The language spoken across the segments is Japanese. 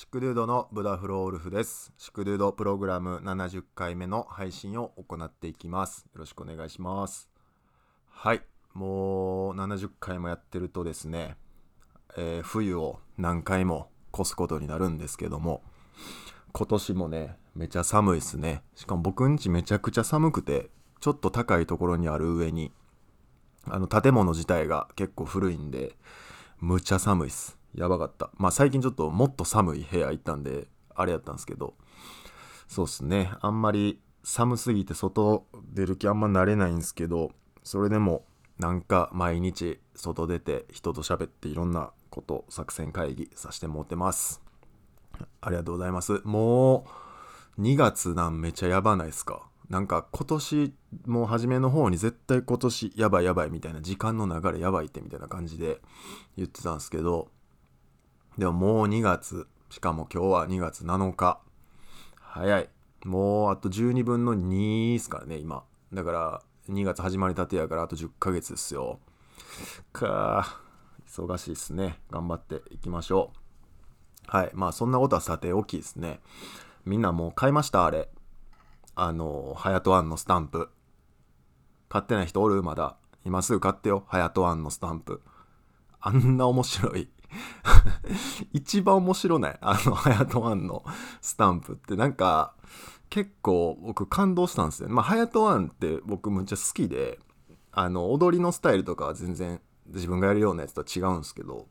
シクドゥードのブダフローウルフです。シクドゥードプログラム70回目の配信を行っていきます。よろしくお願いします。はい、もう70回もやってるとですね、えー冬を何回も越すことになるんですけども、今年もね、めちゃ寒いっすね。しかも僕んちめちゃくちゃ寒くて、ちょっと高いところにある上に、あの建物自体が結構古いんで、むちゃ寒いっす。やばかった。まあ最近ちょっともっと寒い部屋行ったんで、あれやったんですけど、そうっすね。あんまり寒すぎて外出る気あんま慣れないんですけど、それでもなんか毎日外出て人と喋っていろんなこと作戦会議させてもってます。ありがとうございます。もう2月なんめちゃやばないっすか。なんか今年もう初めの方に絶対今年やばいやばいみたいな時間の流れやばいってみたいな感じで言ってたんですけどでももう2月。しかも今日は2月7日。早い。もうあと12分の2ですからね今。だから2月始まりたてやからあと10ヶ月ですよ。かー。忙しいですね。頑張っていきましょう。はい。まあそんなことはさておきですね。みんなもう買いましたあれ。あのハヤトワンのスタンプ。買ってない人おる？まだ。今すぐ買ってよ。ハヤトワンのスタンプ。あんな面白い。一番面白ないあのハヤトワンのスタンプってなんか結構僕感動したんですよまあハヤトワンって僕むっちゃ好きであの踊りのスタイルとかは全然自分がやるようなやつとは違うんですけど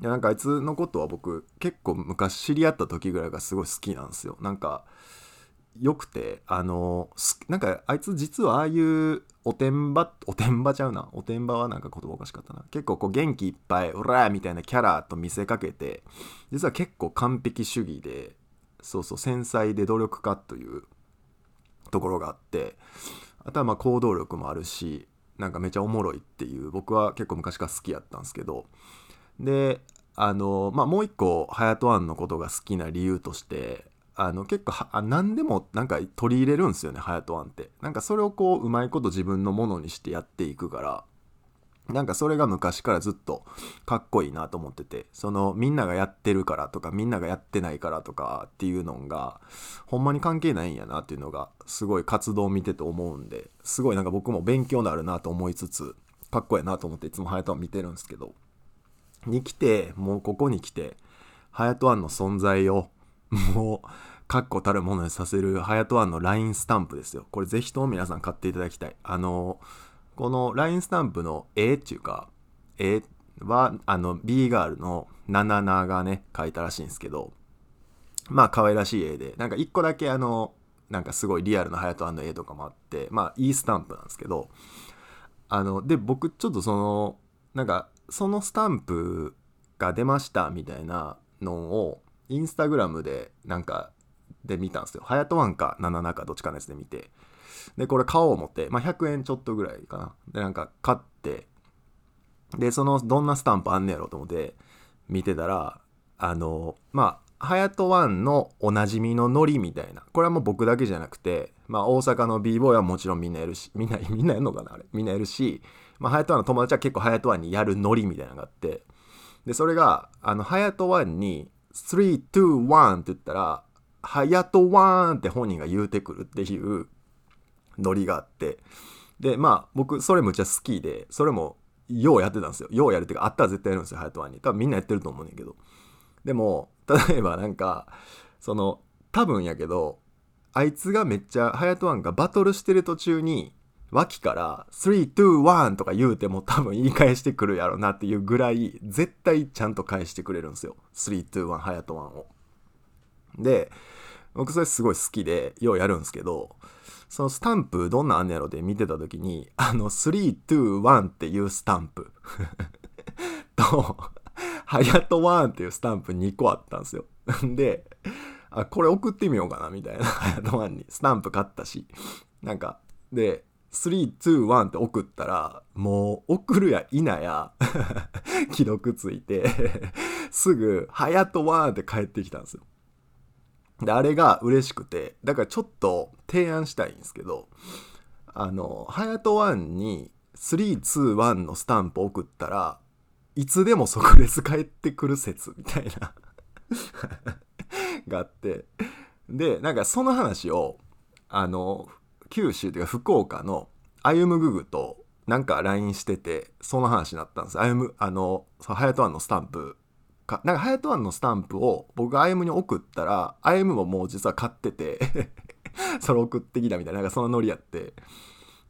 いやなんかあいつのことは僕結構昔知り合った時ぐらいがすごい好きなんですよ。なんかよくてあのなんかあいつ実はああいうおてんばおてんばちゃうなおてんばはなんか言葉おかしかったな結構こう元気いっぱい「オラ!」みたいなキャラと見せかけて実は結構完璧主義でそうそう繊細で努力家というところがあってあとはまあ行動力もあるしなんかめちゃおもろいっていう僕は結構昔から好きやったんですけどであのまあもう一個ハヤトワンのことが好きな理由としてあの結構は何でもなんか取り入れるんですよねハヤトワンって。なんかそれをこううまいこと自分のものにしてやっていくから。なんかそれが昔からずっとかっこいいなと思ってて。そのみんながやってるからとかみんながやってないからとかっていうのがほんまに関係ないんやなっていうのがすごい活動を見てて思うんですごいなんか僕も勉強になるなと思いつつかっこいいなと思っていつもハヤトワン見てるんですけど。に来てもうここに来てハヤトワンの存在をもう確固たるものにさせるハヤトワンの LINE スタンプですよ。これぜひとも皆さん買っていただきたい。あのこの LINE スタンプの絵っていうか絵はあの B ガールのナナナがね描いたらしいんですけどまあ可愛らしい絵でなんか一個だけあのなんかすごいリアルなハヤトワンの絵とかもあってまあいいスタンプなんですけどあので僕ちょっとそのなんかそのスタンプが出ましたみたいなのをインスタグラムでなんかで見たんですよ。ハヤトワンか77かどっちかのやつで見て。で、これ買おう思って、まあ100円ちょっとぐらいかな。で、なんか買って、で、そのどんなスタンプあんねやろと思って見てたら、あの、まあ、ハヤトワンのおなじみのノリみたいな。これはもう僕だけじゃなくて、まあ大阪の b ボーイはもちろんみんなやるし、みんな、みんなやるのかなあれ。みんなやるし、まあハヤトワンの友達は結構ハヤトワンにやるノリみたいなのがあって、で、それが、あの、ハヤトワンに、3、2、1って言ったら、ハヤトワーンって本人が言うてくるっていうノリがあって、で、まあ、僕、それむちゃ好きで、それも、ようやってたんですよ。ようやるっていうか、あったら絶対やるんですよ、ハヤトワンに。多分みんなやってると思うねんけど。でも、例えばなんか、その、多分やけど、あいつがめっちゃ、ハヤトワンがバトルしてる途中に、脇から3、2、1とか言うても多分言い返してくるやろなっていうぐらい絶対ちゃんと返してくれるんですよ。3、2、1、ハヤトワンを。で、僕それすごい好きでようやるんですけど、そのスタンプどんなあんねやろで見てた時に、あの3、2、1っていうスタンプ と、ハヤトワンっていうスタンプ2個あったんですよ。で、あ、これ送ってみようかなみたいな、ハヤトワンにスタンプ買ったし、なんか、で、321って送ったらもう送るや否や 既読ついてすぐ「ハヤトワン」って帰ってきたんですよ。であれが嬉しくてだからちょっと提案したいんですけどあのハヤトワンに321のスタンプ送ったらいつでも即レス帰ってくる説みたいながあって。でなんかその話をあの九州というか福岡の歩夢ググとなんか LINE しててその話になったんです。歩夢あのハヤトワンのスタンプか。なんかハヤトワンのスタンプを僕が歩夢に送ったら歩夢ももう実は買ってて それ送ってきたみたいななんかそのノリやって。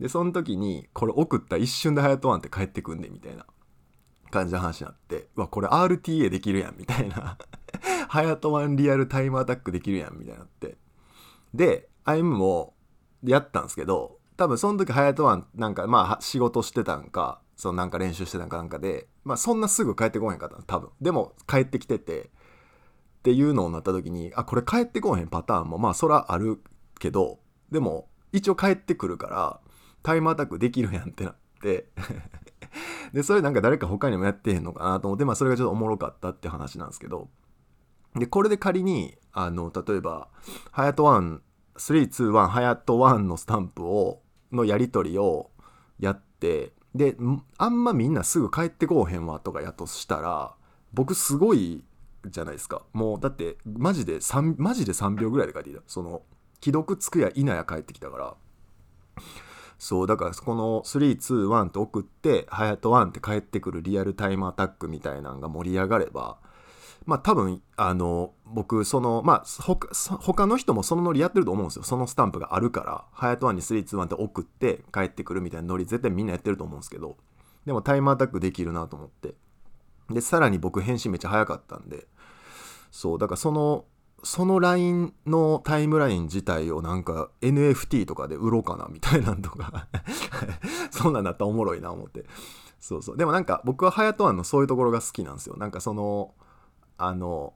でその時にこれ送った一瞬でハヤトワンって帰ってくんねみたいな。感じの話になって。うわこれ RTA できるやんみたいな。ハヤトワンリアルタイムアタックできるやんみたいになって。で歩夢もやったんですけど多分その時ハヤトワンなんかまあ仕事してたんかそのなんか練習してたんかなんかでまあそんなすぐ帰ってこへんかった多分。でも帰ってきててっていうのになった時にあこれ帰ってこへんパターンもまあそらあるけどでも一応帰ってくるからタイムアタックできるやんってなって でそれなんか誰か他にもやってへんのかなと思ってまあそれがちょっとおもろかったって話なんですけど。でこれで仮にあの例えばハヤトワン321ハヤトワンのスタンプをのやり取りをやってであんまみんなすぐ帰ってこうへんわとかやとしたら僕すごいじゃないですか。もうだってマジで3マジで3秒ぐらいで書いていた。その既読つくや否や帰ってきたから。そうだからこの321って送ってハヤトワンって帰ってくるリアルタイムアタックみたいなのが盛り上がればまあ多分あの僕そのまあ他他の人もそのノリやってると思うんですよ。そのスタンプがあるからハヤトワンに321って送って帰ってくるみたいなノリ絶対みんなやってると思うんですけど。でもタイムアタックできるなと思って。でさらに僕返信めっちゃ早かったんで。そうだからそのその LINE のタイムライン自体をなんか NFT とかで売ろうかなみたいなんとか。そんなんだったらおもろいな思って。そうそう。でもなんか僕はハヤトワンのそういうところが好きなんですよ。なんかそのあの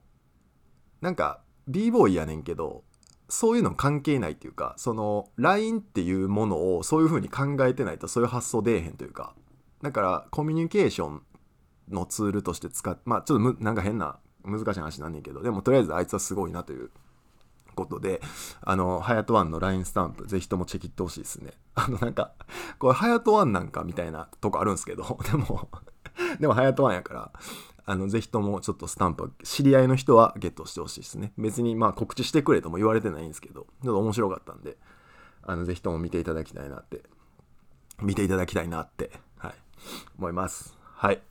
なんか b ボーイやねんけどそういうの関係ないっていうかその LINE っていうものをそういう風に考えてないとそういう発想出えへんというかだからコミュニケーションのツールとして使ってまあちょっとむなんか変な難しい話なんねんけどでもとりあえずあいつはすごいなということであのハヤトワンの LINE スタンプぜひともチェキってほしいですね。あのなんかこれハヤトワンなんかみたいなとこあるんですけど でもでもハヤトワンやからあのぜひともちょっとスタンプ知り合いの人はゲットしてほしいですね。別にまあ告知してくれとも言われてないんですけどちょっと面白かったんであのぜひとも見ていただきたいなって見ていただきたいなってはい。思います。はい。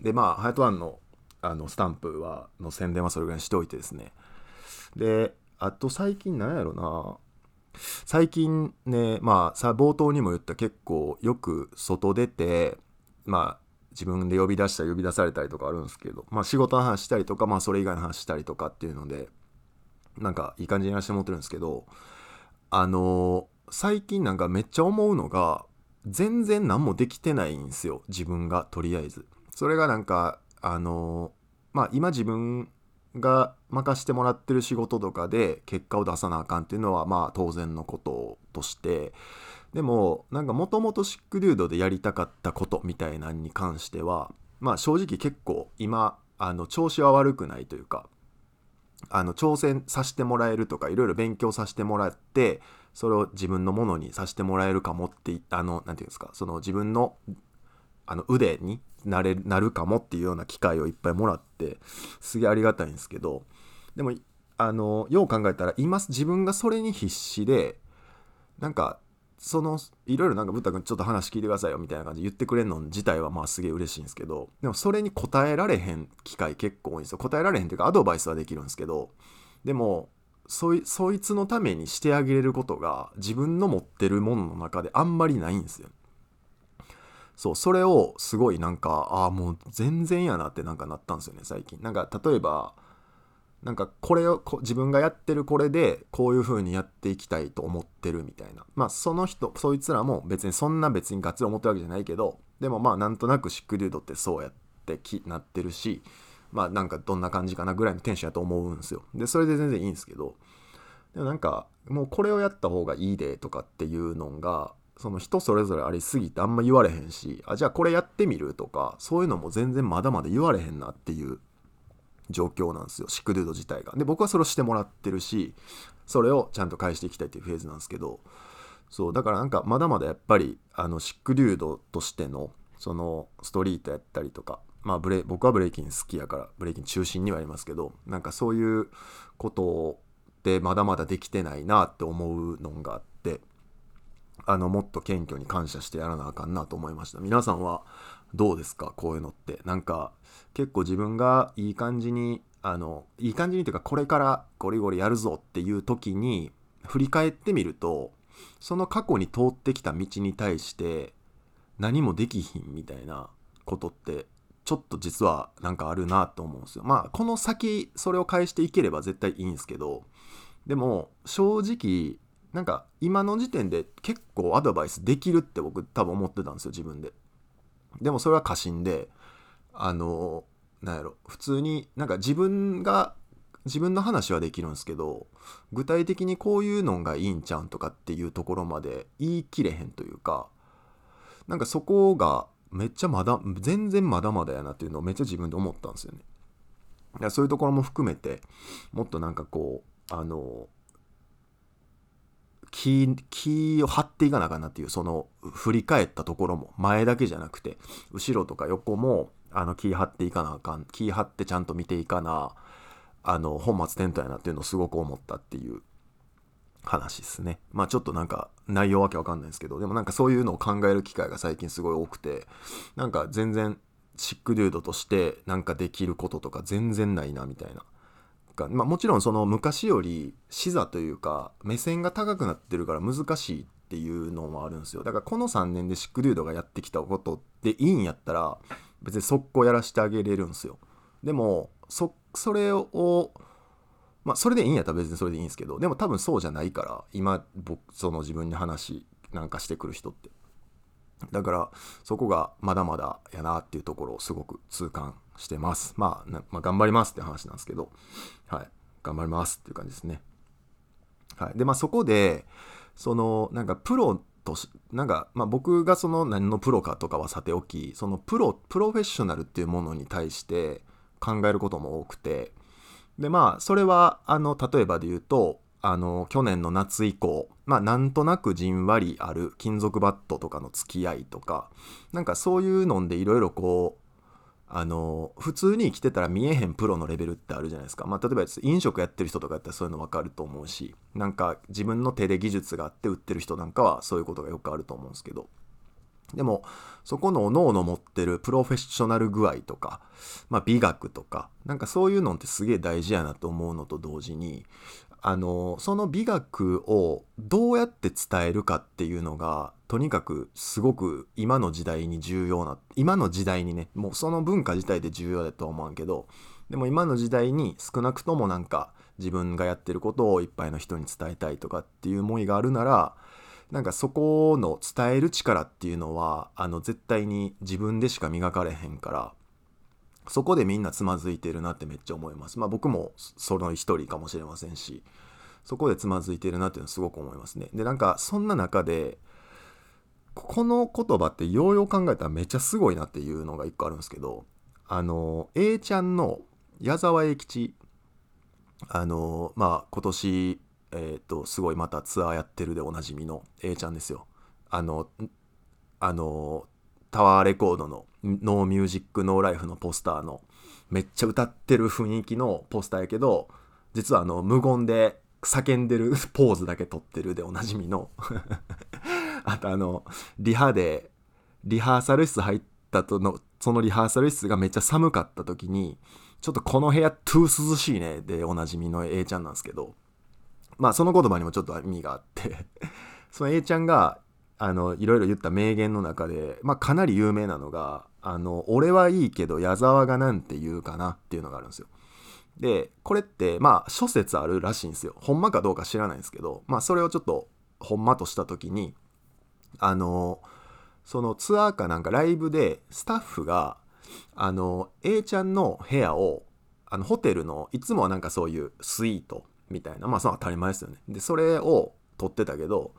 でまあハヤトワンのあのスタンプはの宣伝はそれぐらいにしておいてですね。であと最近なんやろな。最近ねまあさ冒頭にも言った結構よく外出てまあ自分で呼び出したり呼び出されたりとかあるんですけどまあ仕事の話したりとかまあそれ以外の話したりとかっていうのでなんかいい感じにやらせてもらってるんですけどあの最近なんかめっちゃ思うのが全然何もできてないんですよ自分がとりあえず。それがなんかあのまあ今自分が任してもらってる仕事とかで結果を出さなあかんっていうのはまあ当然のこととしてでもなんかもともとシックデュードでやりたかったことみたいなのに関してはまあ正直結構今あの調子は悪くないというかあの挑戦させてもらえるとかいろいろ勉強させてもらってそれを自分のものにさせてもらえるかもってあの何て言うんですかその自分のあの腕になれなるかもっていうような機会をいっぱいもらってすげえありがたいんですけどでもあのよう考えたら今自分がそれに必死でなんかそのいろいろなんかブッダ君ちょっと話聞いてくださいよみたいな感じで言ってくれるの自体はまあすげえ嬉しいんですけどでもそれに答えられへん機会結構多いんですよ。答えられへんっていうかアドバイスはできるんですけどでもそいそいつのためにしてあげれることが自分の持ってるものの中であんまりないんですよ。そうそれをすごいなんかああもう全然やなってなんかなったんですよね最近。なんか例えばなんかこれをこ自分がやってるこれでこういう風にやっていきたいと思ってるみたいな。まあその人そいつらも別にそんな別にガッツリ思ってるわけじゃないけどでもまあなんとなくシックデュードってそうやってきなってるしまあなんかどんな感じかなぐらいのテンションやと思うんですよ。でそれで全然いいんですけど。でもなんかもうこれをやった方がいいでとかっていうのがその人それぞれありすぎてあんま言われへんしあじゃあこれやってみるとかそういうのも全然まだまだ言われへんなっていう状況なんですよ。シックデュード自体が。で僕はそれをしてもらってるしそれをちゃんと返していきたいっていうフェーズなんですけど。そうだからなんかまだまだやっぱりあのシックデュードとしてのそのストリートやったりとかまあブレ僕はブレイキン好きやからブレイキン中心にはありますけどなんかそういうことってまだまだできてないなって思うのがあってあのもっと謙虚に感謝してやらなあかんなと思いました。皆さんはどうですか？こういうのってなんか結構自分がいい感じにあのいい感じにというかこれからゴリゴリやるぞっていう時に振り返ってみるとその過去に通ってきた道に対して何もできひんみたいなことってちょっと実はなんかあるなと思うんですよ。まあこの先それを返していければ絶対いいんですけどでも正直なんか今の時点で結構アドバイスできるって僕多分思ってたんですよ自分で。でもそれは過信であのなんやろ普通になんか自分が自分の話はできるんですけど具体的にこういうのがいいんちゃうんとかっていうところまで言い切れへんというかなんかそこがめっちゃまだ全然まだまだやなっていうのをめっちゃ自分で思ったんですよね。そういうところも含めてもっとなんかこうあの気気を張っていかなあかんなっていうその振り返ったところも前だけじゃなくて後ろとか横もあの気張っていかなあかん気張ってちゃんと見ていかなあの本末転倒やなっていうのをすごく思ったっていう話ですね。まあちょっとなんか内容わけわかんないですけどでもなんかそういうのを考える機会が最近すごい多くてなんか全然シックデュードとしてなんかできることとか全然ないなみたいな。まあ、もちろんその昔より視座というか目線が高くなってるから難しいっていうのもあるんですよ。だからこの3年でシックデュードがやってきたことでいいんやったら別に速攻やらせてあげれるんですよ。でもそそれをまあそれでいいんやったら別にそれでいいんですけどでも多分そうじゃないから今僕その自分に話なんかしてくる人って。だからそこがまだまだやなっていうところをすごく痛感してます。まあ、まあ、頑張りますって話なんですけど、はい。頑張りますっていう感じですね。はい。で、まあそこで、その、なんかプロとし、なんか、まあ僕がその何のプロかとかはさておき、そのプロ、プロフェッショナルっていうものに対して考えることも多くて、で、まあそれは、あの、例えばで言うと、あの、去年の夏以降、まあなんとなくじんわりある金属バットとかの付き合いとか、なんかそういうのでいろいろこう、あの普通に生きてたら見えへんプロのレベルってあるじゃないですか、まあ、例えば飲食やってる人とかやったらそういうの分かると思うしなんか自分の手で技術があって売ってる人なんかはそういうことがよくあると思うんですけど。でもそこのおのおの持ってるプロフェッショナル具合とか、まあ、美学とかなんかそういうのってすげえ大事やなと思うのと同時にあのその美学をどうやって伝えるかっていうのがとにかくすごく今の時代に重要な今の時代にねもうその文化自体で重要だと思うけどでも今の時代に少なくともなんか自分がやってることをいっぱいの人に伝えたいとかっていう思いがあるならなんかそこの伝える力っていうのはあの絶対に自分でしか磨かれへんからそこでみんなつまずいてるなってめっちゃ思います。まあ僕もその一人かもしれませんし、そこでつまずいてるなっていうのはすごく思いますね。で、なんかそんな中で、この言葉ってようよう考えたらめっちゃすごいなっていうのが一個あるんですけど、あの、A ちゃんの矢沢永吉、あの、まあ今年、えっ、ー、と、すごいまたツアーやってるでおなじみの A ちゃんですよ。あの、あの、タワーレコードのノーミュージックノーライフのポスターのめっちゃ歌ってる雰囲気のポスターやけど実はあの無言で叫んでる ポーズだけ撮ってるでおなじみの。あとあのリハでリハーサル室入ったとのそのリハーサル室がめっちゃ寒かった時にちょっとこの部屋トゥー涼しいねでおなじみの A ちゃんなんですけど。まあその言葉にもちょっと意味があって。その A ちゃんがあのいろいろ言った名言の中で、まあ、かなり有名なのが「あの俺はいいけど矢沢がなんて言うかな」っていうのがあるんですよ。でこれってまあ諸説あるらしいんですよ。ほんまかどうか知らないんですけど、まあ、それをちょっとほんまとした時にあのそのツアーかなんかライブでスタッフがあの A ちゃんの部屋をあのホテルのいつもはなんかそういうスイートみたいなまあその当たり前ですよね。でそれを撮ってたけど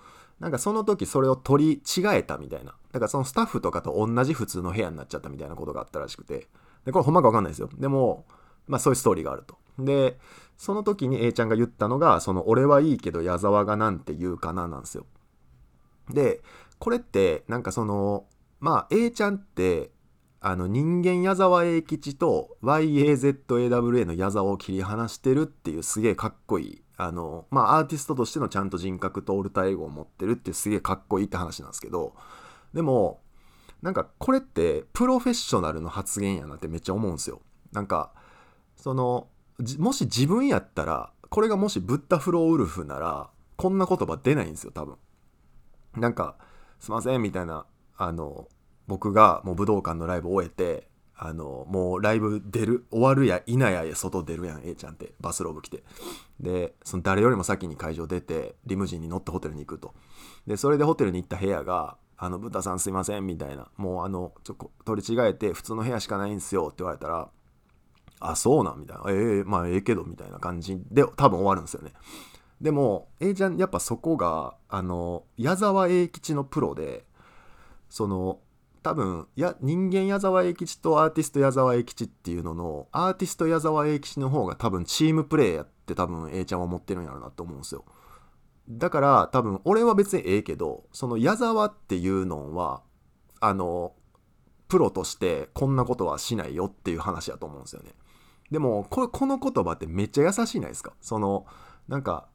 なんかその時それを取り違えたみたいな。だからそのスタッフとかと同じ普通の部屋になっちゃったみたいなことがあったらしくて。で、これほんまかわかんないですよ。でも、まあそういうストーリーがあると。で、その時に A ちゃんが言ったのが、その俺はいいけど矢沢がなんて言うかななんですよ。で、これってなんかその、まあ A ちゃんって、あの人間矢沢永吉と YAZAWA の矢沢を切り離してるっていうすげえかっこいいあのまあアーティストとしてのちゃんと人格とオルタエゴを持ってるってすげえかっこいいって話なんですけどでもなんかこれってプロフェッショナルの発言やなってめっちゃ思うんですよ。なんかそのもし自分やったらこれがもしブッダフローウルフならこんな言葉出ないんですよ多分。なんかすいませんみたいなあの僕がもう武道館のライブを終えてあのもうライブ出る終わるや否や外出るやん A ちゃんって。バスローブ着て。でその誰よりも先に会場出てリムジンに乗ってホテルに行くと。でそれでホテルに行った部屋が「あのブッダさんすいません」みたいな。もうあのちょ取り違えて普通の部屋しかないんすよって言われたら「あそうなん」みたいな「ええー、まあええけど」みたいな感じで多分終わるんですよね。でも A ちゃんやっぱそこがあの矢沢永吉のプロでその多分や人間矢沢永吉とアーティスト矢沢永吉っていうののアーティスト矢沢永吉の方が多分チームプレーやって多分 A ちゃんは思ってるんやろうなと思うんですよ。だから多分俺は別にええけどその矢沢っていうのはあのプロとしてこんなことはしないよっていう話やと思うんですよね。でもここの言葉ってめっちゃ優しいないですか？そのなんか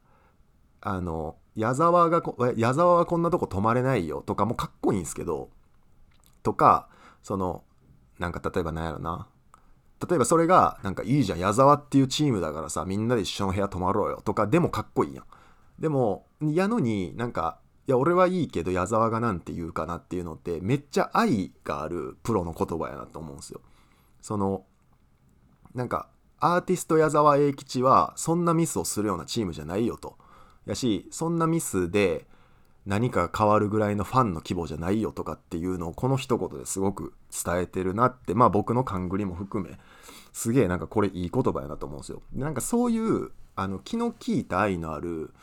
あの矢沢が矢沢はこんなとこ泊まれないよとかもかっこいいんですけどとかそのなんか例えば何やろな。例えばそれがなんかいいじゃん矢沢っていうチームだからさみんなで一緒の部屋泊まろうよとかでもかっこいいやん。でもやのになんかいや俺はいいけど矢沢がなんて言うかなっていうのってめっちゃ愛があるプロの言葉やなと思うんすよ。そのなんかアーティスト矢沢永吉はそんなミスをするようなチームじゃないよと。やしそんなミスで何か変わるぐらいのファンの規模じゃないよとかっていうのをこの一言ですごく伝えてるなってまあ僕の勘繰りも含めすげえなんかこれいい言葉やなと思うんですよ。なんかそういうあの気の利いた愛のある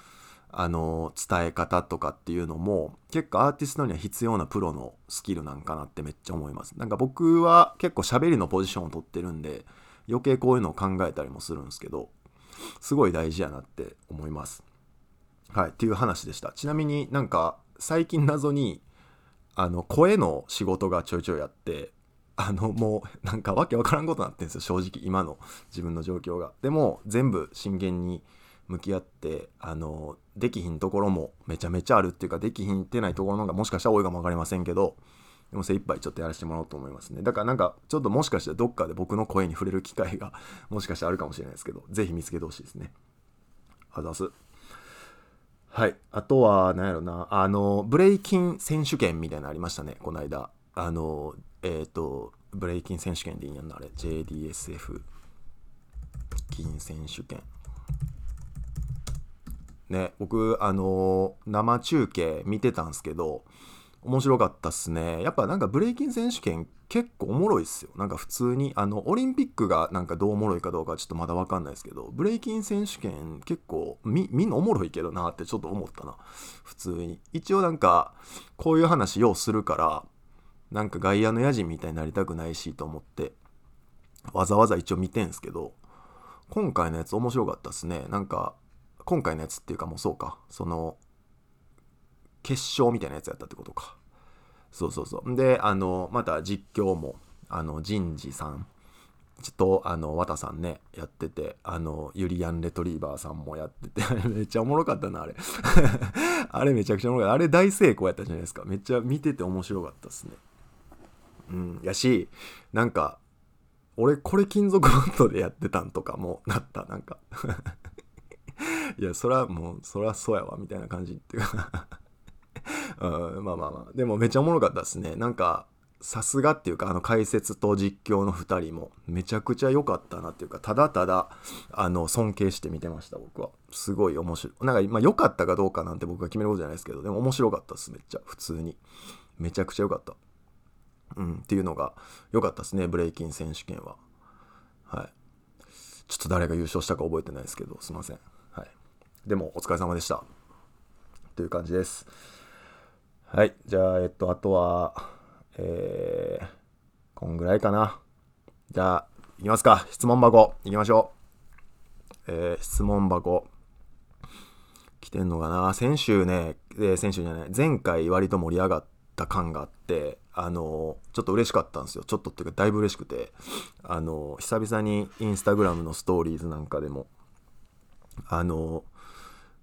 あの伝え方とかっていうのも結構アーティストには必要なプロのスキルなんかなってめっちゃ思います。なんか僕は結構喋りのポジションを取ってるんで余計こういうのを考えたりもするんですけどすごい大事やなって思います。はい、っていう話でした。ちなみになんか最近謎にあの声の仕事がちょいちょいあってあのもうなんかわけわからんことになってんですよ正直今の自分の状況が。でも全部真剣に向き合ってあのできひんところもめちゃめちゃあるっていうかできひんってないところの方がもしかしたら多いかも分かりませんけどでも精一杯ちょっとやらせてもらおうと思いますねだからなんかちょっともしかしてどっかで僕の声に触れる機会がもしかしたらあるかもしれないですけど是非見つけてほしいですねあざすはい。あとは、何やろな、あの、ブレイキン選手権みたいなのありましたね、この間。あの、えっ、ー、と、ブレイキン選手権でいいんやんな、あれ。JDSF 金選手権。ね、僕、あの、生中継見てたんですけど、面白かったっすね。やっぱなんかブレイキン選手権結構おもろいっすよ。なんか普通に、あの、オリンピックがなんかどうおもろいかどうかちょっとまだわかんないですけど、ブレイキン選手権結構み、みんなおもろいけどなってちょっと思ったな。普通に。一応なんか、こういう話ようするから、なんか外野の野人みたいになりたくないしと思って、わざわざ一応見てんすけど、今回のやつ面白かったっすね。なんか、今回のやつっていうかもうそうか、その、決勝みたいなやつやったってことか。そうそうそう。で、あの、また実況も、あの、人事さん、ちょっと、あの、和田さんね、やってて、あの、ユリアン・レトリーバーさんもやってて、めっちゃおもろかったな、あれ。あれめちゃくちゃおもろかった。あれ大成功やったじゃないですか。めっちゃ見てて面白かったっすね。うん、やし、なんか、俺これ金属バットでやってたんとかもなった、なんか。いや、そらもう、そらそうやわ、みたいな感じっていうかうん、まあまあまあ。でもめっちゃおもろかったですね。なんか、さすがっていうか、あの解説と実況の2人もめちゃくちゃ良かったなっていうか、ただただ、あの、尊敬して見てました、僕は。すごい面白い。なんか、まあ良かったかどうかなんて僕が決めることじゃないですけど、でも面白かったです、めっちゃ。普通に。めちゃくちゃ良かった。うん、っていうのが良かったですね、ブレイキン選手権は。はい。ちょっと誰が優勝したか覚えてないですけど、すいません。はい。でも、お疲れ様でした。という感じです。はい。じゃあ、えっと、あとは、えー、こんぐらいかな。じゃあ、いきますか。質問箱、いきましょう。えー、質問箱。来てんのかな？先週ね、えー、先週じゃない、前回割と盛り上がっった感があってあのちょっと嬉しかったんですよちょっとっていうかだいぶ嬉しくてあの久々にインスタグラムのストーリーズなんかでもあの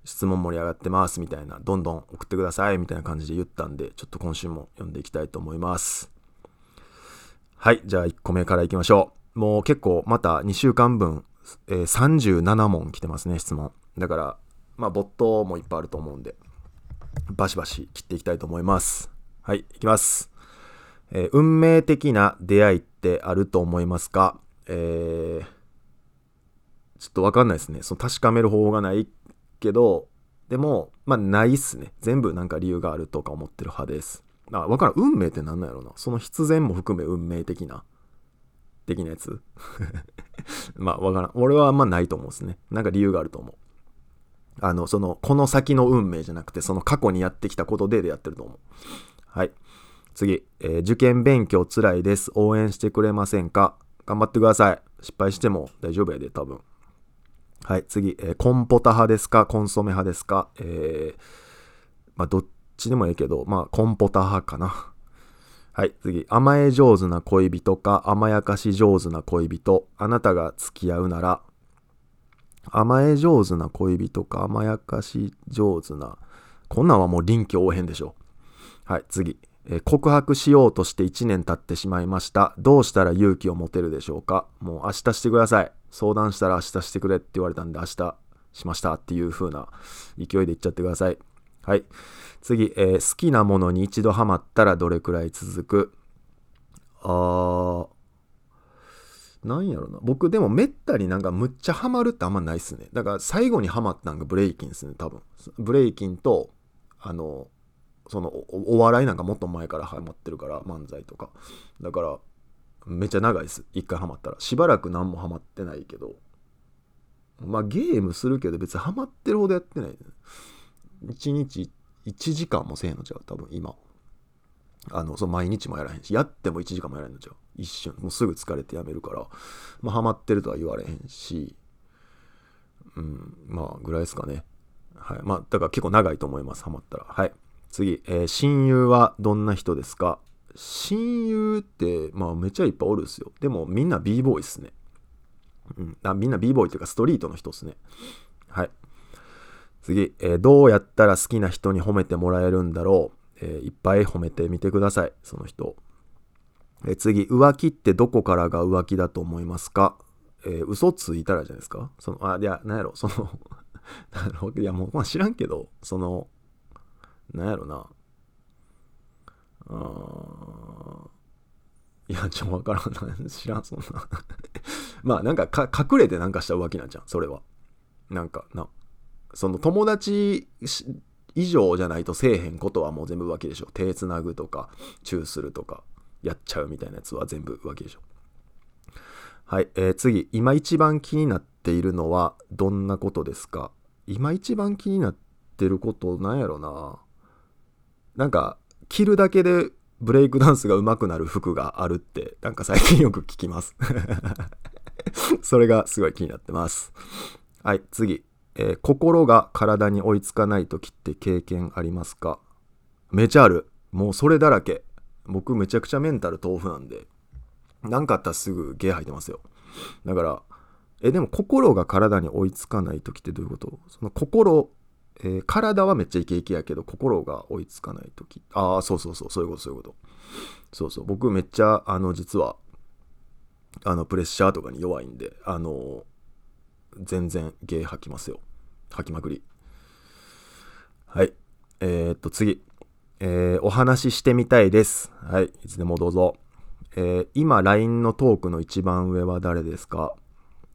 質問盛り上がってますみたいなどんどん送ってくださいみたいな感じで言ったんでちょっと今週も読んでいきたいと思います。はいじゃあ1個目からいきましょう。もう結構また2週間分、えー、37問来てますね質問。だからまあボットもいっぱいあると思うんでバシバシ切っていきたいと思います。はいいきます。えー、運命的な出会いってあると思いますか？えー、ちょっとわかんないですね。その確かめる方法がないけど、でも、まあ、ないっすね。全部なんか理由があるとか思ってる派です。あ、わからん。運命って何なんやろな。その必然も含め運命的な、的なやつ。まあ、わからん。俺はあんまないと思うんすね。なんか理由があると思う。あの、その、この先の運命じゃなくて、その過去にやってきたことででやってると思う。はい。次、えー、受験勉強つらいです。応援してくれませんか？頑張ってください。失敗しても大丈夫やで、多分。はい、次、えー、コンポタ派ですか？コンソメ派ですか？えー、まあ、どっちでもいいけど、まあ、コンポタ派かな。はい、次、甘え上手な恋人か？甘やかし上手な恋人？あなたが付き合うなら、甘え上手な恋人か？甘やかし上手な、こんなんはもう臨機応変でしょ。はい、次。告白しようとして1年経ってしまいました。どうしたら勇気を持てるでしょうか？もう明日してください。相談したら明日してくれって言われたんで明日しましたっていう風な勢いで言っちゃってください。はい。次、えー、好きなものに一度ハマったらどれくらい続く？あー、なんやろな。僕でもめったになんかむっちゃハマるってあんまないっすね。だから最後にハマったんがブレイキンですね、多分。ブレイキンと、あの、そのお笑いなんかもっと前からハマってるから漫才とか。だからめっちゃ長いです。一回ハマったら。しばらく何もハマってないけど。まあゲームするけど別にハマってるほどやってない、ね、1日1時間もせえへんのちゃう？多分今。あのその毎日もやらへんし。やっても1時間もやらへんのちゃう？一瞬。もうすぐ疲れてやめるから。まあハマってるとは言われへんし。うんまあぐらいですかね。はい。まあだから結構長いと思います。ハマったら。はい。次、えー、親友はどんな人ですか？親友って、まあめちゃいっぱいおるっすよ。でもみんな b ボーイっすね。うん、あみんな b ボーイっていうかストリートの人っすね。はい。次、えー、どうやったら好きな人に褒めてもらえるんだろう、えー、いっぱい褒めてみてください、その人。えー、次、浮気ってどこからが浮気だと思いますか？えー、嘘ついたらじゃないですか？その、あ、いや、なんやろ、その いや、もう、まあ、知らんけど、その、なんやろな。あいや、ちょ、わからんな。知らん、そんな まあ、なんかか、隠れてなんかした浮気なんじゃん、それは。なんか、な。その友達以上じゃないとせえへんことはもう全部浮気でしょ。手つなぐとか、チューするとか、やっちゃうみたいなやつは全部浮気でしょ。はい、えー、次。今一番気になっているのはどんなことですか？今一番気になってることなんやろな。なんか着るだけでブレイクダンスが上手くなる服があるってなんか最近よく聞きます。それがすごい気になってます。はい次、えー、心が体に追いつかない時って経験ありますか？めちゃある。もうそれだらけ。僕めちゃくちゃメンタル豆腐なんで。何かあったらすぐゲー吐いてますよ。だからえでも心が体に追いつかない時ってどういうこと？その心えー、体はめっちゃイケイケやけど心が追いつかない時。ああそうそうそう。そういうことそういうこと。そうそう。僕めっちゃあの実はあのプレッシャーとかに弱いんであの全然ゲ吐きますよ。吐きまくり。はい。えー、っと次。えー、お話ししてみたいです。はい。いつでもどうぞ。えー、今 LINE のトークの一番上は誰ですか？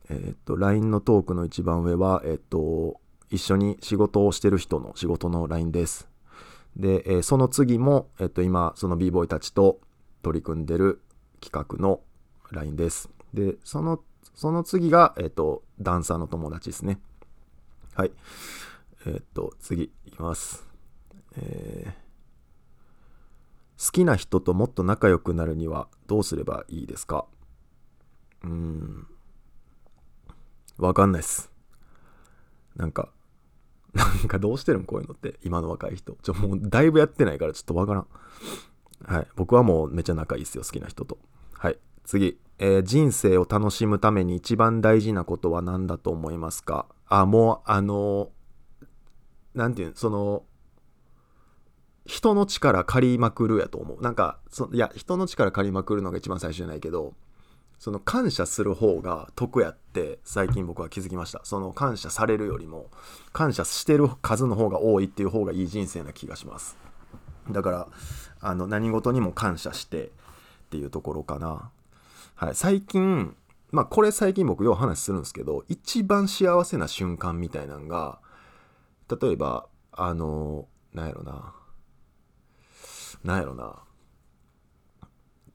えー、っと LINE のトークの一番上はえっと一緒に仕事をしてる人の仕事の LINE です。で、えー、その次も、えっと、今、その b ボーイたちと取り組んでる企画の LINE です。で、その、その次が、えっと、ダンサーの友達ですね。はい。えっと、次いきます。えー、好きな人ともっと仲良くなるにはどうすればいいですか？うーん。わかんないっす。なんか、なんかどうしてるんこういうのって。今の若い人。ちょ、もうだいぶやってないからちょっとわからん。はい。僕はもうめっちゃ仲いいですよ、好きな人と。はい。次。えー人生を楽しむために一番大事なことは何だと思いますか？あ、もう、あのなんていうのその、人の力借りまくるやと思う。なんか、そいや、人の力借りまくるのが一番最初じゃないけど、その感謝する方が得やって最近僕は気づきました。その感謝されるよりも感謝してる数の方が多いっていう方がいい人生な気がします。だから、あの、何事にも感謝してっていうところかな。はい。最近、まあこれ最近僕よう話するんですけど、一番幸せな瞬間みたいなのが、例えば、あの、なんやろな。なんやろな。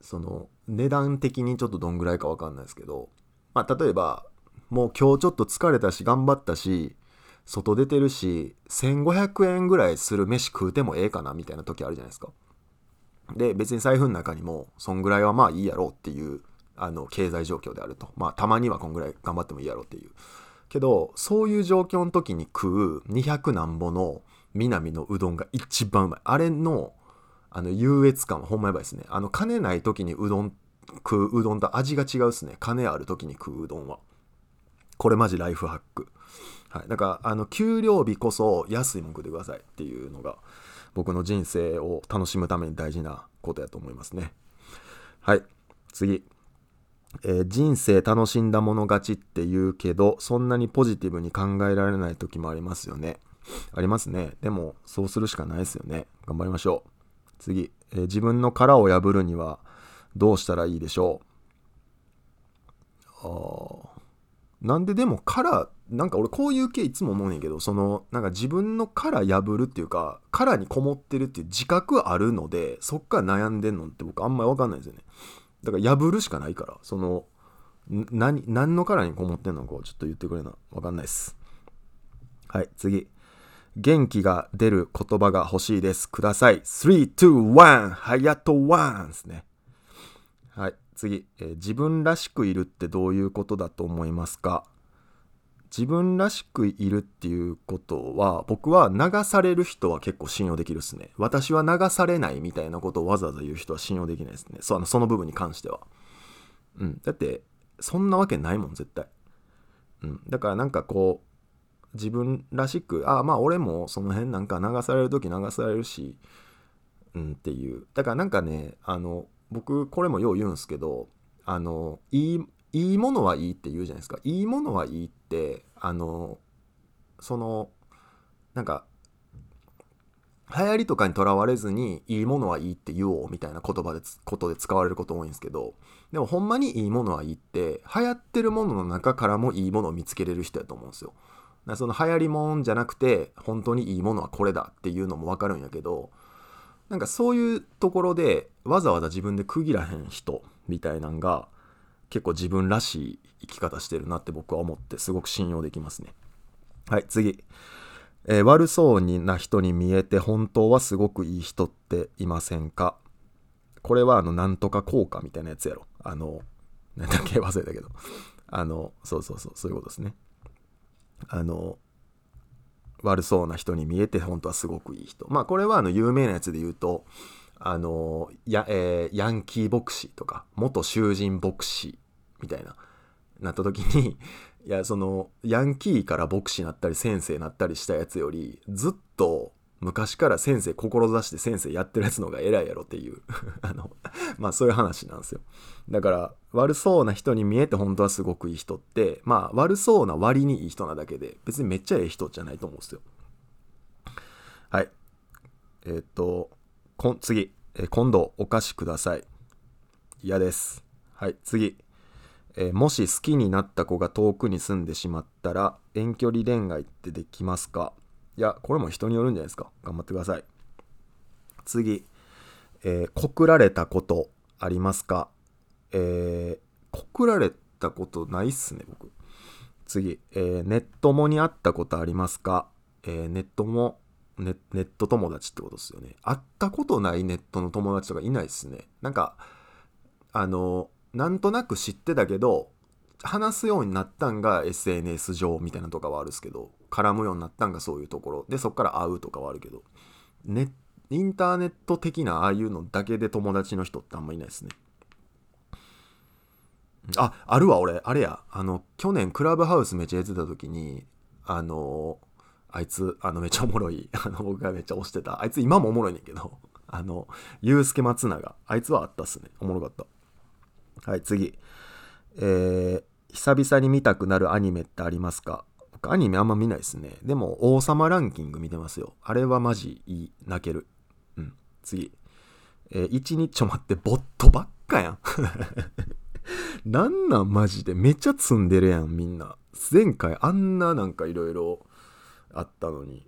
その、値段的にちょっとどんぐらいかわかんないですけど、まあ例えば、もう今日ちょっと疲れたし、頑張ったし、外出てるし、1500円ぐらいする飯食うてもええかなみたいな時あるじゃないですか。で、別に財布の中にも、そんぐらいはまあいいやろうっていう、あの、経済状況であると。まあ、たまにはこんぐらい頑張ってもいいやろうっていう。けど、そういう状況の時に食う200なんぼの南のうどんが一番うまい。あれの、あの、優越感はほんまやばいですね。あの、金ない時にうどん食ううどんと味が違うっすね。金ある時に食ううどんは。これマジライフハック。はい。だから、あの、給料日こそ安いもん食ってくださいっていうのが、僕の人生を楽しむために大事なことやと思いますね。はい。次。えー人生楽しんだもの勝ちって言うけど、そんなにポジティブに考えられない時もありますよね。ありますね。でも、そうするしかないですよね。頑張りましょう。次。えー自分の殻を破るにはどうしたらいいでしょう？あーなんででも殻、なんか俺こういう系いつも思うねんけど、その、なんか自分の殻破るっていうか、殻にこもってるっていう自覚あるので、そっから悩んでんのって僕あんまりわかんないですよね。だから破るしかないから、その、何、何の殻にこもってんのかをちょっと言ってくれな。わかんないです。はい、次。元気が出る言葉が欲しいです。ください。3、2、1! はやとワンですね。はい、次、えー自分らしくいるってどういうことだと思いますか？自分らしくいるっていうことは、僕は流される人は結構信用できるっすね。私は流されないみたいなことをわざわざ言う人は信用できないですね。そあのその部分に関しては。うん。だって、そんなわけないもん、絶対。うん。だからなんかこう、自分らしく、ああ、まあ俺もその辺なんか流される時流されるし、うんっていう。だからなんかね、あの、僕これもよう言うんすけど、あの、いい、いいものはいいって言うじゃないですか。いいものはいいって、あの、その、なんか、流行りとかにとらわれずに、いいものはいいって言おうみたいな言葉で、ことで使われること多いんですけど、でもほんまにいいものはいいって、流行ってるものの中からもいいものを見つけれる人やと思うんですよ。だからその流行りもんじゃなくて、本当にいいものはこれだっていうのもわかるんやけど、なんかそういうところでわざわざ自分で区切らへん人みたいなんが結構自分らしい生き方してるなって僕は思ってすごく信用できますね。はい、次。えー悪そうにな人に見えて本当はすごくいい人っていませんか？これはあのなんとか効果みたいなやつやろ。あの、なんだっけ？忘れたけど。あの、そうそうそう、そういうことですね。あの、悪そうな人に見えて本当はすごくいい人。まあこれはあの有名なやつで言うと、あの、や、えーヤンキー牧師とか、元囚人牧師みたいな、なった時に、いや、その、ヤンキーから牧師になったり先生になったりしたやつより、ずっと昔から先生志して先生やってるやつの方が偉いやろっていう、あの、まあそういう話なんですよ。だから、悪そうな人に見えて本当はすごくいい人って、まあ悪そうな割にいい人なだけで、別にめっちゃええ人じゃないと思うんですよ。はい。えーっと、こん次、えー今度お菓子ください。嫌です。はい、次。えーもし好きになった子が遠くに住んでしまったら、遠距離恋愛ってできますか？いや、これも人によるんじゃないですか。頑張ってください。次。えー告られたことありますか？えー告られたことないっすね、僕。次。えーネットもに会ったことありますか？えーネットも、ネネット友達ってことですよね。会ったことないネットの友達とかいないっすね。なんか、あの、なんとなく知ってたけど、話すようになったんが SNS 上みたいなとかはあるんですけど、絡むようになったんがそういうところ。で、そっから会うとかはあるけど、ネインターネット的なああいうのだけで友達の人ってあんまいないですね。ああるわ俺。あれや。あの去年クラブハウスめっちゃやってた時にあのあいつあのめっちゃおもろい。あの僕がめっちゃ推してた。あいつ今もおもろいねんけど。あのユうスケ松永。あいつはあったっすね。おもろかった。はい次。えー、久々に見たくなるアニメってありますか？僕アニメあんま見ないですね。でも王様ランキング見てますよ。あれはマジいい泣ける。うん。次。えー、1日ちょ待ってボットばっかやん。なんなんマジで？めっちゃ積んでるやんみんな。前回あんななんかいろいろあったのに。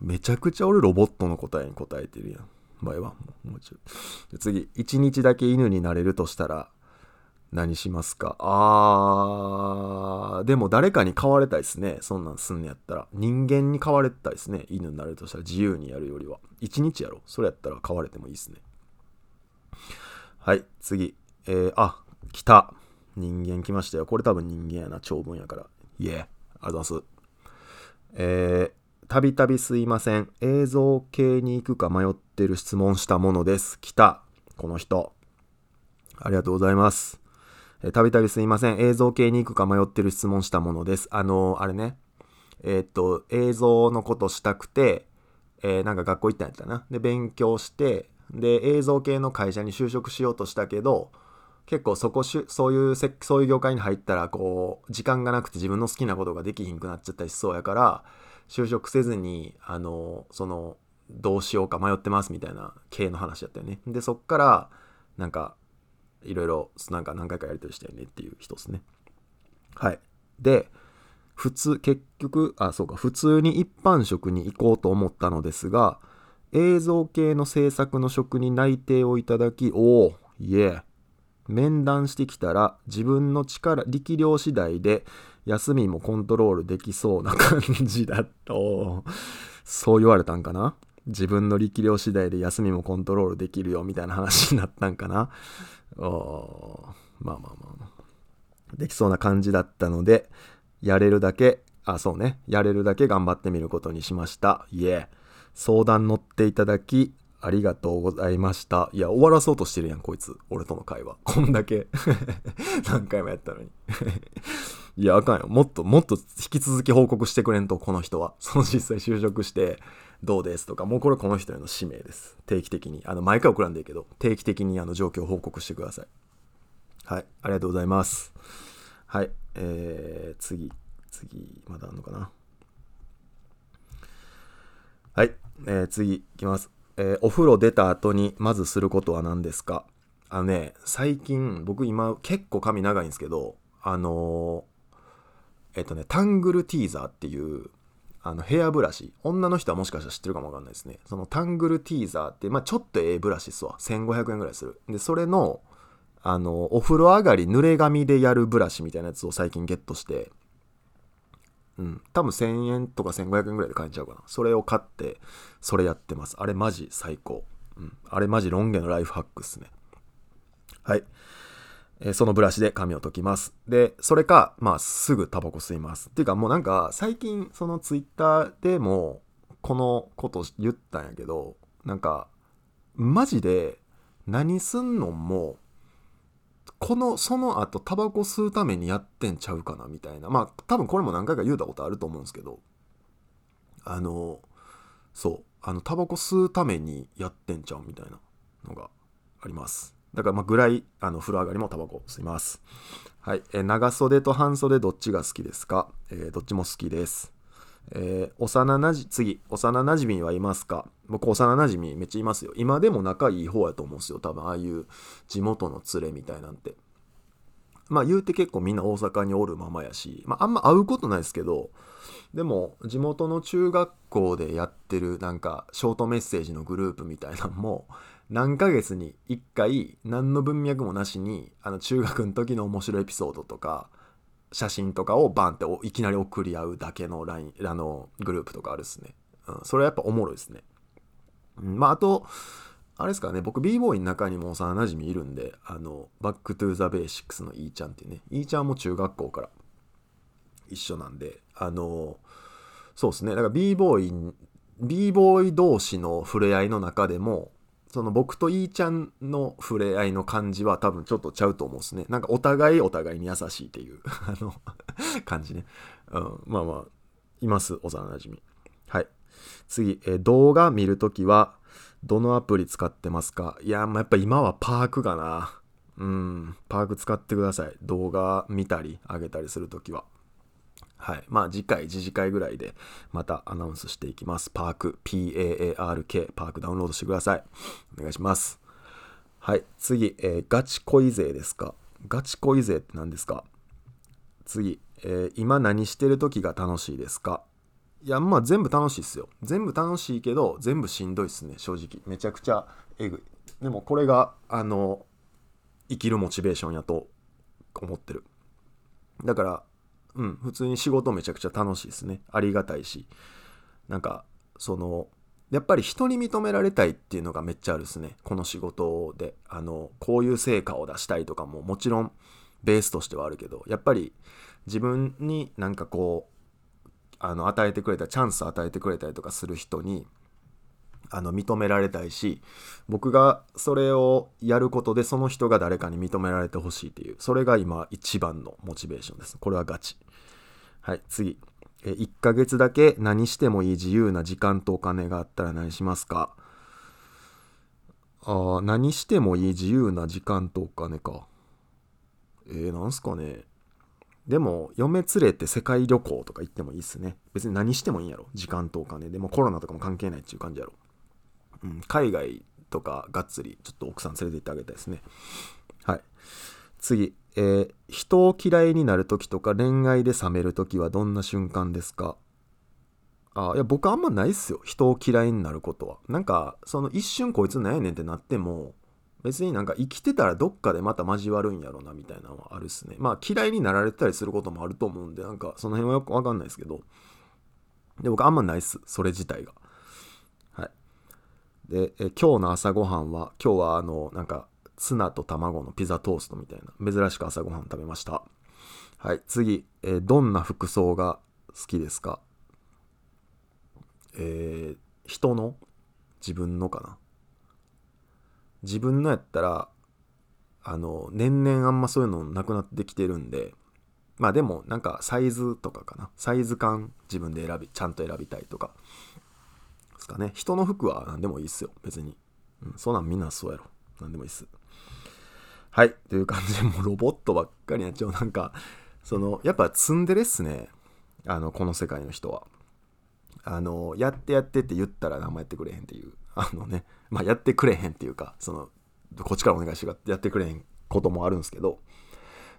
めちゃくちゃ俺ロボットの答えに答えてるやん。前はもうちょい。次。1日だけ犬になれるとしたら何しますか？あーでも誰かに飼われたいですねそんなんすんのやったら人間に飼われたいですね犬になるとしたら自由にやるよりは1日やろそれやったら飼われてもいいですねはい次えー、あ、来た。人間来ましたよ。これ多分人間やな。長文やから。いえ、ありがとうございます。えー、たびたびすいません。映像系に行くか迷ってる質問したものです。来た。この人。ありがとうございます。たびたびすいません。映像系に行くか迷ってる質問したものです。あのー、あれね。えー、っと、映像のことしたくて、えー、なんか学校行ったんやったな。で、勉強して、で、映像系の会社に就職しようとしたけど、結構そこしそういうそういう業界に入ったらこう時間がなくて自分の好きなことができひんくなっちゃったりしそうやから就職せずにあのそのどうしようか迷ってますみたいな系の話やったよねでそっからなんかいろいろなんか何回かやり取りしたよねっていう人ですね。はい。で普通結局あそうか普通に一般職に行こうと思ったのですが映像系の制作の職に内定をいただきおおいえ面談してきたら自分の力力量次第で休みもコントロールできそうな感じだとそう言われたんかな？自分の力量次第で休みもコントロールできるよみたいな話になったんかな おまあまあまあできそうな感じだったのでやれるだけあそうねやれるだけ頑張ってみることにしましたいえ相談乗っていただきありがとうございました。いや、終わらそうとしてるやん、こいつ。俺との会話。こんだけ 何回もやったのにいや、あかんよ。もっと、もっと引き続き報告してくれんと、この人は。その実際就職して、どうですとか、もうこれこの人への使命です。定期的に。あの、毎回送らんでいいけど、定期的にあの状況を報告してください。はい。ありがとうございます。はい。えー、次、次、まだあんのかな？はい。えー、次、いきます。えー、お風呂出た後にまずすることは何ですか？あのね、最近、僕今結構髪長いんですけど、あのー、えっとね、タングルティーザーっていう、あのヘアブラシ。女の人はもしかしたら知ってるかもわかんないですね。そのタングルティーザーって、まあちょっとええブラシっすわ。1500円ぐらいする。で、それの、あの、お風呂上がり濡れ髪でやるブラシみたいなやつを最近ゲットして、うん、多分1000円とか1500円ぐらいで買えちゃうかな。それを買って、それやってます。あれマジ最高。うん、あれマジロン毛のライフハックっすね。はい。え、そのブラシで髪を解きます。で、それか、まあ、すぐタバコ吸います。っていうか、もうなんか、最近、そのツイッターでも、このこと言ったんやけど、なんか、マジで、何すんのも、このその後タバコ吸うためにやってんちゃうかなみたいなまあ多分これも何回か言うたことあると思うんですけどあのそうあのタバコ吸うためにやってんちゃうみたいなのがありますだからまあぐらいあの風呂上がりもタバコ吸います。はい。え長袖と半袖どっちが好きですか、えー、どっちも好きです。えー、幼なじ次幼なじみはいますか？僕幼なじみめっちゃいますよ。今でも仲いい方やと思うんですよ。多分ああいう地元の連れみたいなんて。まあ言うて結構みんな大阪におるままやし、まああんま会うことないですけどでも地元の中学校でやってるなんかショートメッセージのグループみたいなのも何ヶ月に1回何の文脈もなしにあの中学の時の面白いエピソードとか写真とかをバンっていきなり送り合うだけの LINE あのグループとかあるっすね、うん、それはやっぱおもろいですね、うん、まああとあれですかね。僕 b ボーイの中にも幼馴染いるんであの Back to the Basics のイーちゃんっていうね。イーちゃんも中学校から一緒なんであのそうですね。だから b ボーイ b ボーイ同士の触れ合いの中でもその僕といーちゃんの触れ合いの感じは多分ちょっとちゃうと思うんですね。なんかお互いお互いに優しいっていう あの感じね。うん、まあまあ、います、幼なじみ。はい。次、え動画見るときは、どのアプリ使ってますか？いや、まあ、やっぱ今はパークかな。うん、パーク使ってください。動画見たり、上げたりするときは。はい。まあ次回、次次回ぐらいでまたアナウンスしていきます。パーク、P-A-A-R-K、パークダウンロードしてください。お願いします。はい。次、えー、ガチ恋勢ですか？ガチ恋勢って何ですか？次、えー、今何してる時が楽しいですか？いや、まあ全部楽しいっすよ。全部楽しいけど、全部しんどいっすね、正直。めちゃくちゃえぐい。でもこれが、あの、生きるモチベーションやと思ってる。だから、うん、普通に仕事めちゃくちゃ楽しいですね。ありがたいし。なんか、その、やっぱり人に認められたいっていうのがめっちゃあるですね。この仕事で。あの、こういう成果を出したいとかももちろんベースとしてはあるけど、やっぱり自分になんかこう、あの、与えてくれた、チャンス与えてくれたりとかする人に、あの認められたいし僕がそれをやることでその人が誰かに認められてほしいっていうそれが今一番のモチベーションです。これはガチ。はい次。え1ヶ月だけ何してもいい自由な時間とお金があったら何しますか？あ何してもいい自由な時間とお金か。えー、なんすかね。でも嫁連れて世界旅行とか行ってもいいっすね。別に何してもいいんやろ。時間とお金。でもコロナとかも関係ないっていう感じやろ。うん、海外とかがっつりちょっと奥さん連れて行ってあげたいですね。はい。次、えー、人を嫌いになる時とか恋愛で冷める時はどんな瞬間ですか？あいや僕あんまないっすよ。人を嫌いになることは。なんかその一瞬こいつなんやねんってなっても別になんか生きてたらどっかでまた交わるんやろなみたいなのはあるっすね。まあ嫌いになられたりすることもあると思うんでなんかその辺はよくわかんないですけど。で僕あんまないっす。それ自体が。で、え今日の朝ごはんは、今日はあの、なんか、ツナと卵のピザトーストみたいな、珍しく朝ごはん食べました。はい、次、えどんな服装が好きですか？えー、人の？自分のかな？自分のやったら、あの、年々あんまそういうのなくなってきてるんで、まあでもなんかサイズとかかな？サイズ感自分で選び、ちゃんと選びたいとか。かね。人の服は何でもいいっすよ。別に。うん、そんなんみんなそうやろ。何でもいいっす。はい。という感じで、もうロボットばっかりやっちゃう。なんか、その、やっぱツンデレっすね。あの、この世界の人は。あの、やってやってって言ったら何もやってくれへんっていう。あのね、まあ、やってくれへんっていうか、その、こっちからお願いしようやってくれへんこともあるんですけど、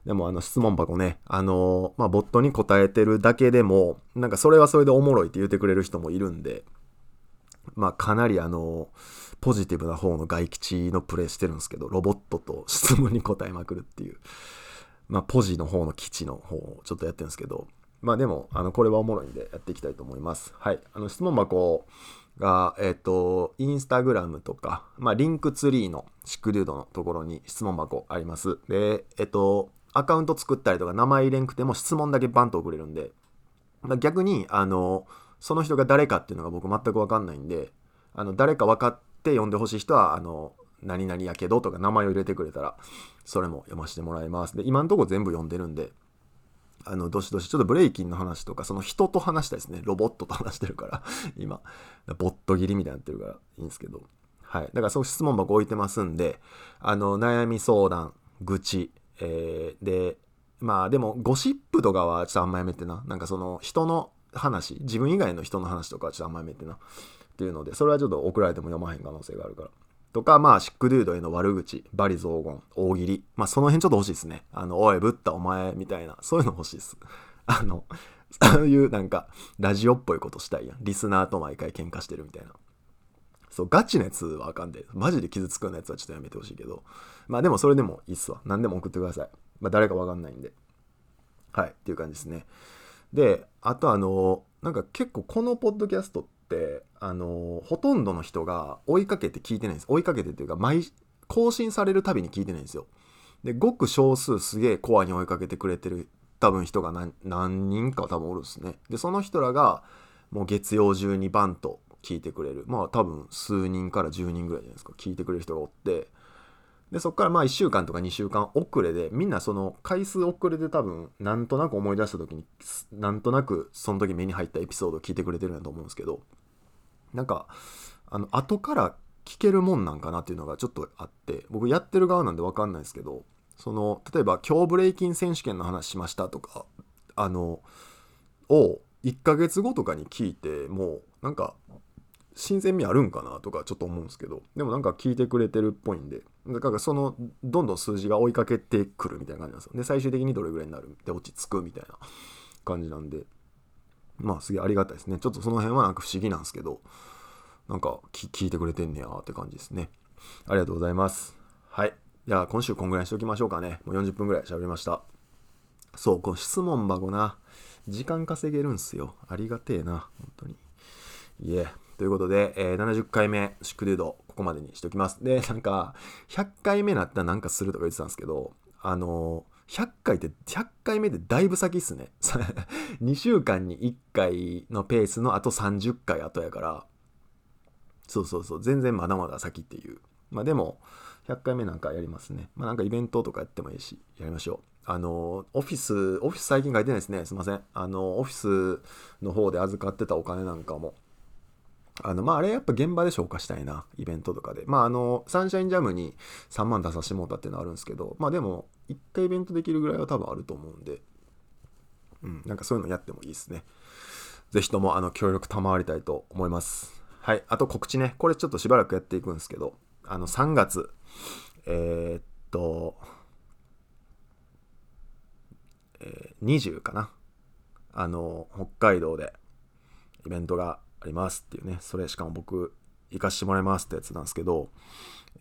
でもあの質問箱ね、あのまあ、ボットに答えてるだけでも、なんかそれはそれでおもろいって言ってくれる人もいるんで、まあ、かなりあの、ポジティブな方の外吉のプレイしてるんですけど、ロボットと質問に答えまくるっていう、まあ、ポジの方の基地の方をちょっとやってるんですけど、まあでも、あの、これはおもろいんでやっていきたいと思います。はい。あの、質問箱が、えっ、ー、と、インスタグラムとか、まあ、リンクツリーのシックデュードのところに質問箱あります。で、えっ、ー、と、アカウント作ったりとか名前入れんくても質問だけバンと送れるんでま、逆に、あの、その人が誰かっていうのが僕全く分かんないんで、あの誰か分かって読んでほしい人は、あの、何々やけどとか名前を入れてくれたら、それも読ませてもらいます。で、今んとこ全部読んでるんで、あの、どしどし、ちょっとブレイキンの話とか、その人と話したいですね。ロボットと話してるから、今、ボット切りみたいになってるからいいんですけど。はい。だからそう質問箱置いてますんで、あの、悩み相談、愚痴、えー、で、まあでも、ゴシップとかはちょっとあんまやめてな。なんかその、人の話、自分以外の人の話とかはちょっとあんまやめてな。っていうので、それはちょっと送られても読まへん可能性があるから。とか、まあ、シックドゥードへの悪口、バリ雑言、大喜利。まあ、その辺ちょっと欲しいですね。あの、おい、ぶったお前、みたいな、そういうの欲しいです。あの、そういうなんか、ラジオっぽいことしたいやん。リスナーと毎回喧嘩してるみたいな。そう、ガチなやつはあかんで、マジで傷つくようなやつはちょっとやめてほしいけど、まあでもそれでもいいっすわ。何でも送ってください。まあ誰かわかんないんで。はい、っていう感じですね。で、あとあの、なんか結構このポッドキャストってあのほとんどの人が追いかけて聞いてないんです。追いかけてっていうか毎更新されるたびに聞いてないんですよ。でごく少数すげえコアに追いかけてくれてる多分人が何人か多分おるんですね。でその人らがもう月曜中にバンと聞いてくれる。まあ多分数人から10人ぐらいじゃないですか。聞いてくれる人がおってでそこからまあ1週間とか2週間遅れでみんなその回数遅れで多分なんとなく思い出した時になんとなくその時目に入ったエピソードを聞いてくれてるんだと思うんですけどなんかあの後から聞けるもんなんかなっていうのがちょっとあって僕やってる側なんで分かんないですけどその例えば今日ブレイキン選手権の話しましたとかあのを1ヶ月後とかに聞いてもうなんか新鮮味あるんかなとかちょっと思うんですけどでもなんか聞いてくれてるっぽいんでだからそのどんどん数字が追いかけてくるみたいな感じなんですよ。で最終的にどれぐらいになるで落ち着くみたいな感じなんで。まあすげえありがたいですね。ちょっとその辺はなんか不思議なんですけどなんか聞いてくれてんねやーって感じですね。ありがとうございます。はい。じゃあ今週こんぐらいにしておきましょうかね。もう40分ぐらい喋りました。そうこの質問箱な。時間稼げるんすよ。ありがてえな。本当に。いえ。ということで、えー、70回目、シックデュード、ここまでにしておきます。で、なんか、100回目なったらなんかするとか言ってたんですけど、あのー、100回って、100回目でだいぶ先っすね。2週間に1回のペースのあと30回後やから、そうそうそう、全然まだまだ先っていう。まあでも、100回目なんかやりますね。まあなんかイベントとかやってもいいし、やりましょう。あの、オフィス、オフィス最近書いてないですね。すいません。あの、オフィスの方で預かってたお金なんかも、あの、まあ、あれやっぱ現場で消化したいな、イベントとかで。まあ、あの、サンシャインジャムに3万出させてもらったっていうのはあるんですけど、まあでも、1回イベントできるぐらいは多分あると思うんで、うん、なんかそういうのやってもいいですね。ぜひとも、あの、協力賜りたいと思います。はい。あと告知ね。これちょっとしばらくやっていくんですけど、あの、3月、えー、っと、えー、20かな。あの、北海道でイベントがありますっていうね、それしかも僕、行かしてもらいますってやつなんですけど、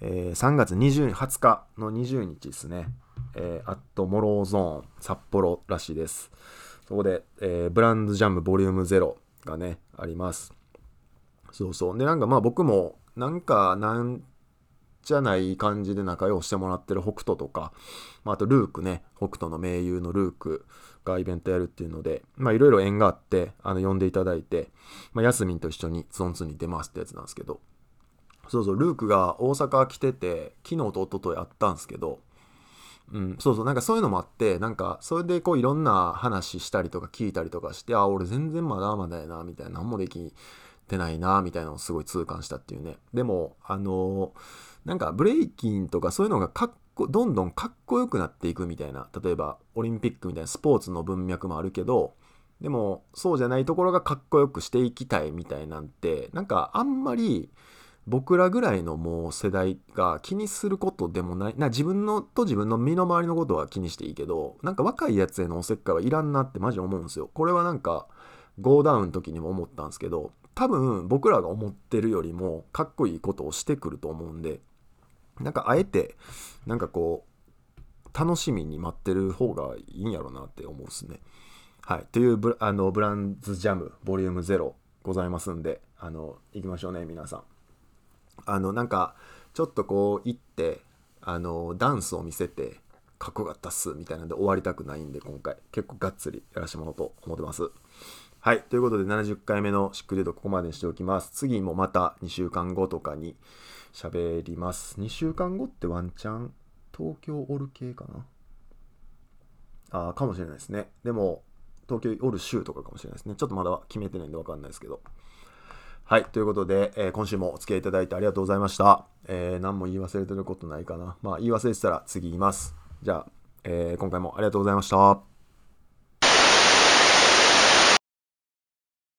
えー、3月20 20日の20日ですね、えー、アットモローゾーン札幌らしいです。そこで、えー、ブランドジャムボリューム0がね、あります。そうそう。で、なんかまあ僕も、なんか、なんじゃない感じで仲良くしてもらってる北斗とか、まあ、あとルークね、北斗の盟友のルークがイベントやるっていうので、まあいろいろ縁があって、あの、呼んでいただいて、まあ、ヤスミンと一緒にゾン2に出ますってやつなんですけど、そうそう、ルークが大阪来てて、昨日と一昨日あったんですけど、うん、そうそう、なんかそういうのもあって、なんか、それでこういろんな話したりとか聞いたりとかして、あ、俺全然まだまだやな、みたいな、何もできてないな、みたいなのをすごい痛感したっていうね。でも、あのーなんかブレイキンとかそういうのがかっこどんどんかっこよくなっていくみたいな例えばオリンピックみたいなスポーツの文脈もあるけどでもそうじゃないところがかっこよくしていきたいみたいなんてなんかあんまり僕らぐらいのもう世代が気にすることでもないな自分のと自分の身の回りのことは気にしていいけどなんか若いやつへのおせっかいはいらんなってマジ思うんですよ。これはなんかゴーダウンの時にも思ったんですけど多分僕らが思ってるよりもかっこいいことをしてくると思うんでなんかあえて、なんかこう、楽しみに待ってる方がいいんやろなって思うっすね。はい。というブあのブランズジャムボリューム0ございますんで、あの、行きましょうね、皆さん。あの、なんか、ちょっとこう、行って、あの、ダンスを見せて、かっこよかったっす、みたいなんで終わりたくないんで、今回、結構がっつりやらしてもらおうと思ってます。はい。ということで、70回目のシックデートここまでにしておきます。次もまた2週間後とかに、喋ります。2週間後ってワンチャン東京おる系かな？ああ、かもしれないですね。でも、東京おる週とかかもしれないですね。ちょっとまだ決めてないんでわかんないですけど。はい。ということで、えー、今週もお付き合いいただいてありがとうございました。えー、何も言い忘れてることないかな。まあ、言い忘れてたら次言います。じゃあ、えー、今回もありがとうございました。